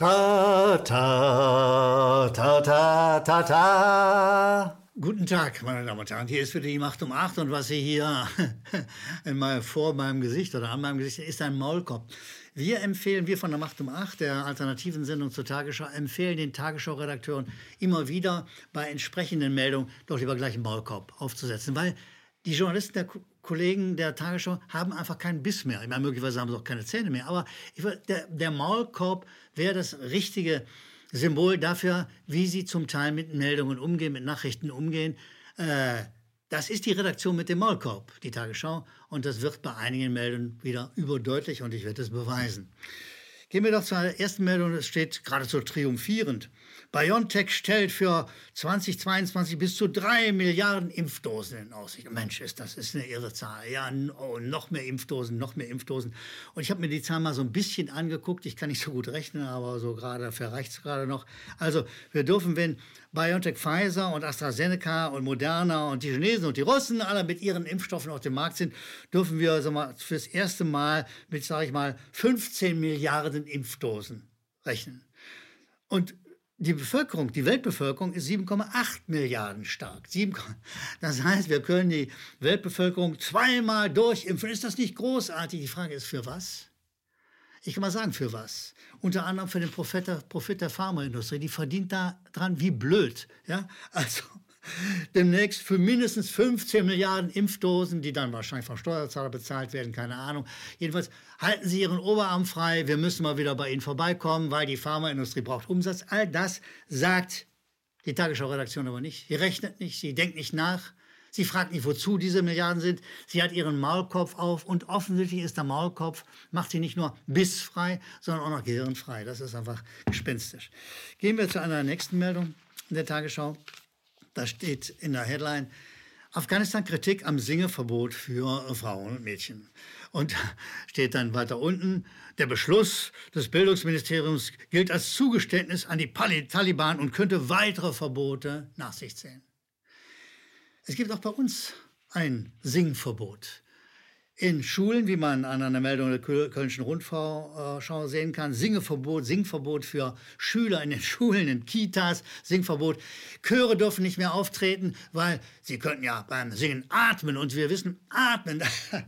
Ta, ta, ta, ta, ta, ta. Guten Tag, meine Damen und Herren. Hier ist wieder die Macht um acht und was Sie hier in meinem, vor meinem Gesicht oder an meinem Gesicht ist ein Maulkorb. Wir empfehlen, wir von der Macht um acht, der alternativen Sendung zur Tagesschau, empfehlen den Tagesschau-Redakteuren immer wieder bei entsprechenden Meldungen doch lieber gleich einen Maulkorb aufzusetzen, weil die Journalisten der Kollegen der Tagesschau haben einfach keinen Biss mehr. Ich meine, möglicherweise haben sie auch keine Zähne mehr. Aber der, der Maulkorb wäre das richtige Symbol dafür, wie sie zum Teil mit Meldungen umgehen, mit Nachrichten umgehen. Äh, das ist die Redaktion mit dem Maulkorb, die Tagesschau. Und das wird bei einigen Meldungen wieder überdeutlich und ich werde es beweisen. Gehen wir doch zur ersten Meldung. Es steht geradezu triumphierend. BioNTech stellt für 2022 bis zu drei Milliarden Impfdosen in Aussicht. Mensch, ist das ist eine irre Zahl. Ja, oh, noch mehr Impfdosen, noch mehr Impfdosen. Und ich habe mir die Zahl mal so ein bisschen angeguckt. Ich kann nicht so gut rechnen, aber so gerade, dafür reicht es gerade noch. Also wir dürfen, wenn BioNTech, Pfizer und AstraZeneca und Moderna und die Chinesen und die Russen alle mit ihren Impfstoffen auf dem Markt sind, dürfen wir sag mal, fürs erste Mal mit, sage ich mal, 15 Milliarden Impfdosen rechnen. Und die Bevölkerung, die Weltbevölkerung ist 7,8 Milliarden stark. 7, das heißt, wir können die Weltbevölkerung zweimal durchimpfen. Ist das nicht großartig? Die Frage ist, für was? Ich kann mal sagen, für was. Unter anderem für den Profit der, Profit der Pharmaindustrie. Die verdient da dran wie blöd. Ja? Also, demnächst für mindestens 15 Milliarden Impfdosen, die dann wahrscheinlich vom Steuerzahler bezahlt werden, keine Ahnung. Jedenfalls halten Sie Ihren Oberarm frei, wir müssen mal wieder bei Ihnen vorbeikommen, weil die Pharmaindustrie braucht Umsatz. All das sagt die Tagesschau-Redaktion aber nicht. Sie rechnet nicht, sie denkt nicht nach. Sie fragt nicht, wozu diese Milliarden sind. Sie hat ihren Maulkopf auf und offensichtlich ist der Maulkopf, macht sie nicht nur bissfrei, sondern auch noch gehirnfrei. Das ist einfach gespenstisch. Gehen wir zu einer nächsten Meldung in der Tagesschau. Da steht in der Headline, Afghanistan Kritik am Singeverbot für Frauen und Mädchen. Und steht dann weiter unten, der Beschluss des Bildungsministeriums gilt als Zugeständnis an die Taliban und könnte weitere Verbote nach sich ziehen. Es gibt auch bei uns ein Singverbot in Schulen, wie man an einer Meldung der Kölnischen Rundschau sehen kann, Singeverbot, Singverbot für Schüler in den Schulen, in Kitas, Singverbot. Chöre dürfen nicht mehr auftreten, weil sie könnten ja beim Singen atmen und wir wissen, atmen.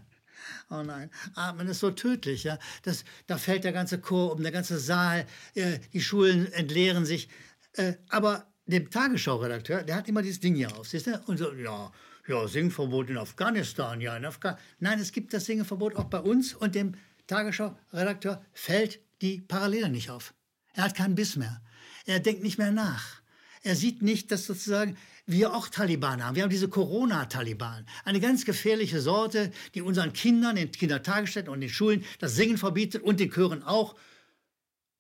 Oh nein, Atmen ist so tödlich, ja. Das, da fällt der ganze Chor um, der ganze Saal, äh, die Schulen entleeren sich. Äh, aber dem Tagesschau-Redakteur, der hat immer dieses Ding hier auf, siehst du? Und so, ja, ja, Singverbot in Afghanistan, ja, in Afghanistan. Nein, es gibt das Singverbot auch bei uns und dem Tagesschau-Redakteur fällt die Parallele nicht auf. Er hat keinen Biss mehr. Er denkt nicht mehr nach. Er sieht nicht, dass sozusagen wir auch Taliban haben. Wir haben diese Corona-Taliban. Eine ganz gefährliche Sorte, die unseren Kindern in Kindertagesstätten und in den Schulen das Singen verbietet und den Chören auch.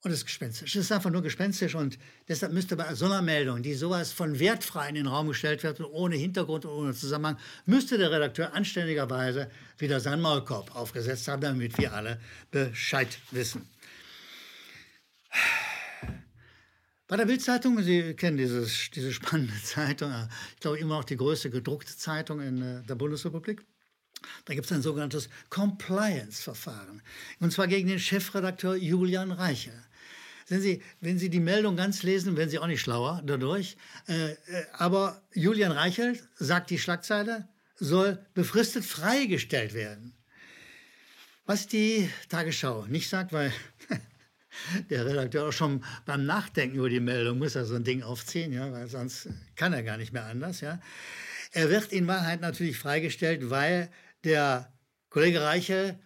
Und es ist gespenstisch. Es ist einfach nur gespenstisch und deshalb müsste bei so einer Meldung, die sowas von wertfrei in den Raum gestellt wird und ohne Hintergrund und ohne Zusammenhang, müsste der Redakteur anständigerweise wieder seinen Maulkorb aufgesetzt haben, damit wir alle Bescheid wissen. Bei der Bildzeitung, Sie kennen dieses, diese spannende Zeitung, ich glaube immer noch die größte gedruckte Zeitung in äh, der Bundesrepublik. Da gibt es ein sogenanntes Compliance-Verfahren. Und zwar gegen den Chefredakteur Julian Reichel. Sehen Sie, wenn Sie die Meldung ganz lesen, werden Sie auch nicht schlauer dadurch. Äh, äh, aber Julian Reichelt, sagt die Schlagzeile, soll befristet freigestellt werden. Was die Tagesschau nicht sagt, weil der Redakteur auch schon beim Nachdenken über die Meldung muss er so ein Ding aufziehen, ja, weil sonst kann er gar nicht mehr anders. Ja. Er wird in Wahrheit natürlich freigestellt, weil der Kollege Reichel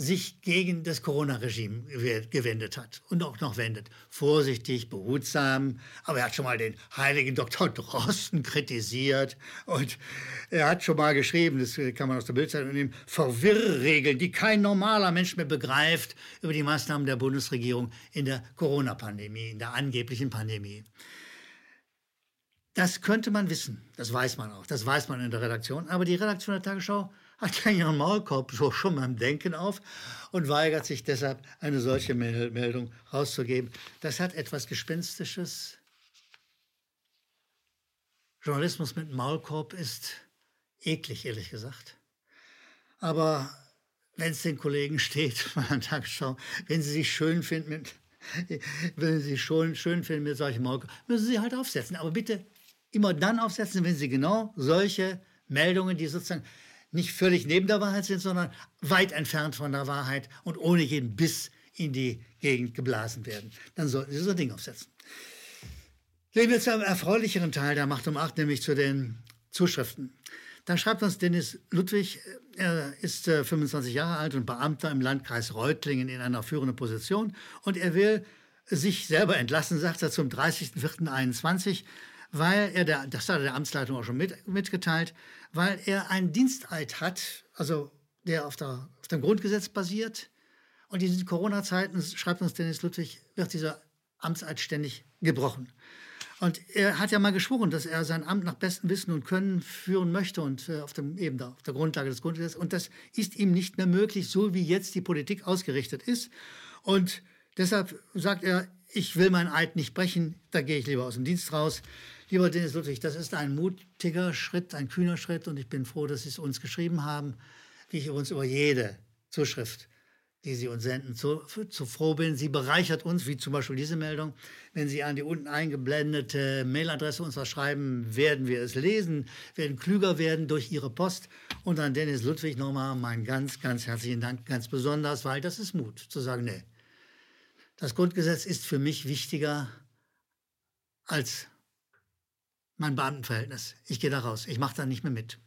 sich gegen das Corona-Regime gewendet hat und auch noch wendet. Vorsichtig, behutsam, aber er hat schon mal den heiligen Dr. Drosten kritisiert und er hat schon mal geschrieben, das kann man aus der Bildzeitung nehmen, Verwirrregeln, die kein normaler Mensch mehr begreift über die Maßnahmen der Bundesregierung in der Corona-Pandemie, in der angeblichen Pandemie. Das könnte man wissen, das weiß man auch, das weiß man in der Redaktion, aber die Redaktion der Tagesschau hat ja ihren Maulkorb so schon beim Denken auf und weigert sich deshalb, eine solche Meldung rauszugeben. Das hat etwas Gespenstisches. Journalismus mit Maulkorb ist eklig, ehrlich gesagt. Aber wenn es den Kollegen steht, der Tagesschau, wenn sie sich schön finden mit wenn Sie schon schön finden mit solchen Maul, müssen Sie halt aufsetzen. Aber bitte immer dann aufsetzen, wenn Sie genau solche Meldungen, die sozusagen nicht völlig neben der Wahrheit sind, sondern weit entfernt von der Wahrheit und ohne jeden Biss in die Gegend geblasen werden. Dann sollten Sie so ein Ding aufsetzen. Gehen wir zu einem erfreulicheren Teil der Macht um Acht, nämlich zu den Zuschriften. Da schreibt uns Dennis Ludwig, er ist 25 äh, Jahre alt und Beamter im Landkreis Reutlingen in einer führenden Position und er will sich selber entlassen, sagt er zum 30.04.21, weil er, der, das hat er der Amtsleitung auch schon mit, mitgeteilt, weil er einen Diensteid hat, also der auf, der auf dem Grundgesetz basiert. Und in diesen Corona-Zeiten, schreibt uns Dennis Ludwig, wird dieser Amtseid ständig gebrochen. Und er hat ja mal geschworen, dass er sein Amt nach bestem Wissen und Können führen möchte und äh, auf, dem, eben da, auf der Grundlage des Grundgesetzes. Und das ist ihm nicht mehr möglich, so wie jetzt die Politik ausgerichtet ist. Und deshalb sagt er, ich will meinen Eid nicht brechen, da gehe ich lieber aus dem Dienst raus. Lieber Dennis Ludwig, das ist ein mutiger Schritt, ein kühner Schritt und ich bin froh, dass Sie es uns geschrieben haben, wie ich uns über jede Zuschrift die Sie uns senden, zu, zu froh bin. Sie bereichert uns, wie zum Beispiel diese Meldung. Wenn Sie an die unten eingeblendete Mailadresse uns was schreiben, werden wir es lesen, werden klüger werden durch Ihre Post. Und an Dennis Ludwig nochmal meinen ganz, ganz herzlichen Dank, ganz besonders, weil das ist Mut, zu sagen, nee, das Grundgesetz ist für mich wichtiger als mein Beamtenverhältnis. Ich gehe da raus, ich mache da nicht mehr mit.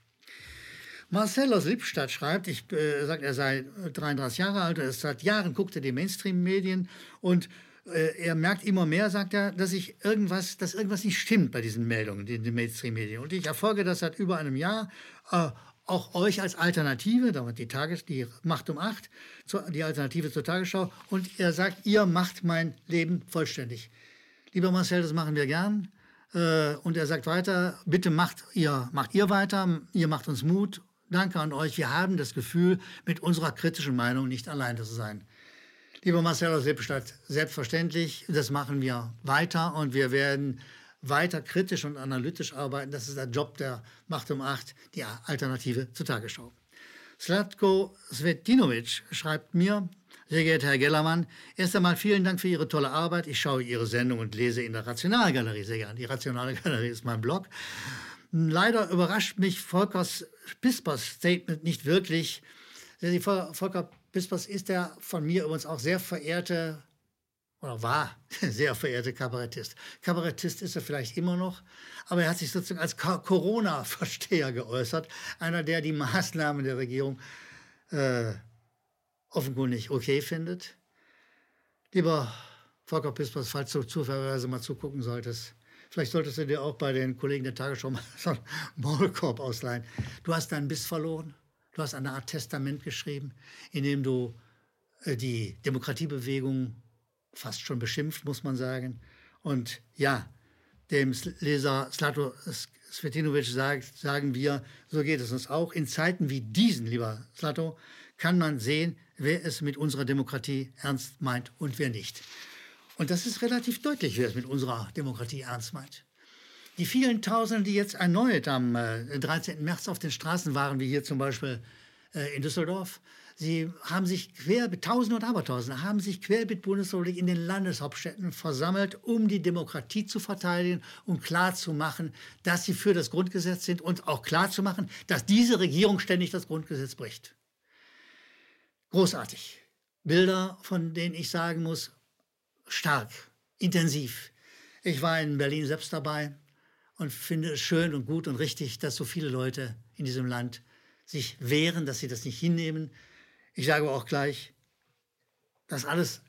Marcel aus Lippstadt schreibt, ich äh, sagt, er sei 33 Jahre alt, er ist seit Jahren guckt er die Mainstream-Medien und äh, er merkt immer mehr, sagt er, dass ich irgendwas, dass irgendwas nicht stimmt bei diesen Meldungen in den Mainstream-Medien. Und ich erfolge das seit über einem Jahr. Äh, auch euch als Alternative, damit die Tages, die Macht um acht, die Alternative zur Tagesschau. Und er sagt, ihr macht mein Leben vollständig. Lieber Marcel, das machen wir gern. Äh, und er sagt weiter, bitte macht ihr, macht ihr weiter, ihr macht uns Mut Danke an euch. Wir haben das Gefühl, mit unserer kritischen Meinung nicht allein zu sein. Lieber Marcel aus Lippstadt, selbstverständlich, das machen wir weiter und wir werden weiter kritisch und analytisch arbeiten. Das ist der Job der Macht um Acht, die Alternative zur Tagesschau. Slatko Svetinovic schreibt mir, sehr geehrter Herr Gellermann, erst einmal vielen Dank für Ihre tolle Arbeit. Ich schaue Ihre Sendung und lese in der Rationalgalerie sehr gern. Die Rationalgalerie ist mein Blog. Leider überrascht mich Volkers Pispers Statement nicht wirklich. Volker Pispers ist der von mir übrigens auch sehr verehrte oder war sehr verehrte Kabarettist. Kabarettist ist er vielleicht immer noch, aber er hat sich sozusagen als Corona-Versteher geäußert. Einer, der die Maßnahmen der Regierung äh, offenkundig okay findet. Lieber Volker Pispers, falls du zufälligerweise mal zugucken solltest, Vielleicht solltest du dir auch bei den Kollegen der Tagesschau mal so einen Maulkorb ausleihen. Du hast deinen Biss verloren. Du hast eine Art Testament geschrieben, in dem du äh, die Demokratiebewegung fast schon beschimpft, muss man sagen. Und ja, dem Leser Slato Svetinovic sagt, sagen wir, so geht es uns auch. In Zeiten wie diesen, lieber Slato, kann man sehen, wer es mit unserer Demokratie ernst meint und wer nicht. Und das ist relativ deutlich, wer es mit unserer Demokratie ernst meint. Die vielen Tausende, die jetzt erneut am 13. Äh, März auf den Straßen waren, wie hier zum Beispiel äh, in Düsseldorf, sie haben sich quer, Tausende und Abertausende, haben sich querbeet Bundesrepublik in den Landeshauptstädten versammelt, um die Demokratie zu verteidigen und klarzumachen, dass sie für das Grundgesetz sind und auch klarzumachen, dass diese Regierung ständig das Grundgesetz bricht. Großartig. Bilder, von denen ich sagen muss, stark, intensiv. Ich war in Berlin selbst dabei und finde es schön und gut und richtig, dass so viele Leute in diesem Land sich wehren, dass sie das nicht hinnehmen. Ich sage auch gleich, das alles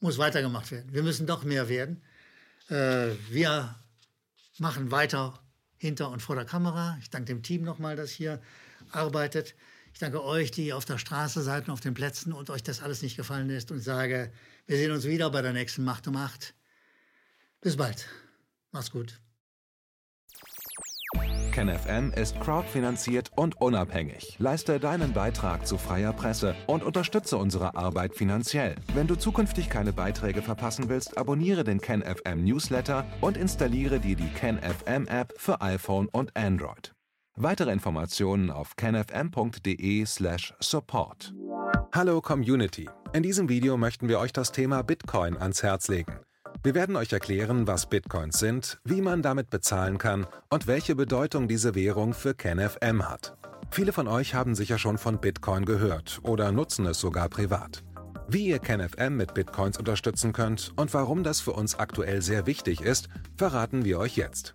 muss weitergemacht werden. Wir müssen doch mehr werden. Äh, wir machen weiter hinter und vor der Kamera. Ich danke dem Team nochmal, das hier arbeitet. Ich danke euch, die auf der Straße seid und auf den Plätzen und euch das alles nicht gefallen lässt und sage, wir sehen uns wieder bei der nächsten Macht um Macht. Bis bald. Mach's gut. KenFM ist crowdfinanziert und unabhängig. Leiste deinen Beitrag zu freier Presse und unterstütze unsere Arbeit finanziell. Wenn du zukünftig keine Beiträge verpassen willst, abonniere den KenFM Newsletter und installiere dir die KenFM App für iPhone und Android. Weitere Informationen auf kenfm.de/support. Hallo Community. In diesem Video möchten wir euch das Thema Bitcoin ans Herz legen. Wir werden euch erklären, was Bitcoins sind, wie man damit bezahlen kann und welche Bedeutung diese Währung für KenFM hat. Viele von euch haben sicher schon von Bitcoin gehört oder nutzen es sogar privat. Wie ihr KenFM mit Bitcoins unterstützen könnt und warum das für uns aktuell sehr wichtig ist, verraten wir euch jetzt.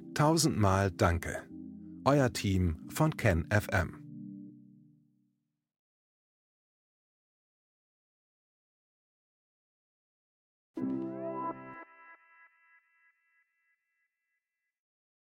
tausendmal Danke. Euer Team von KenFM.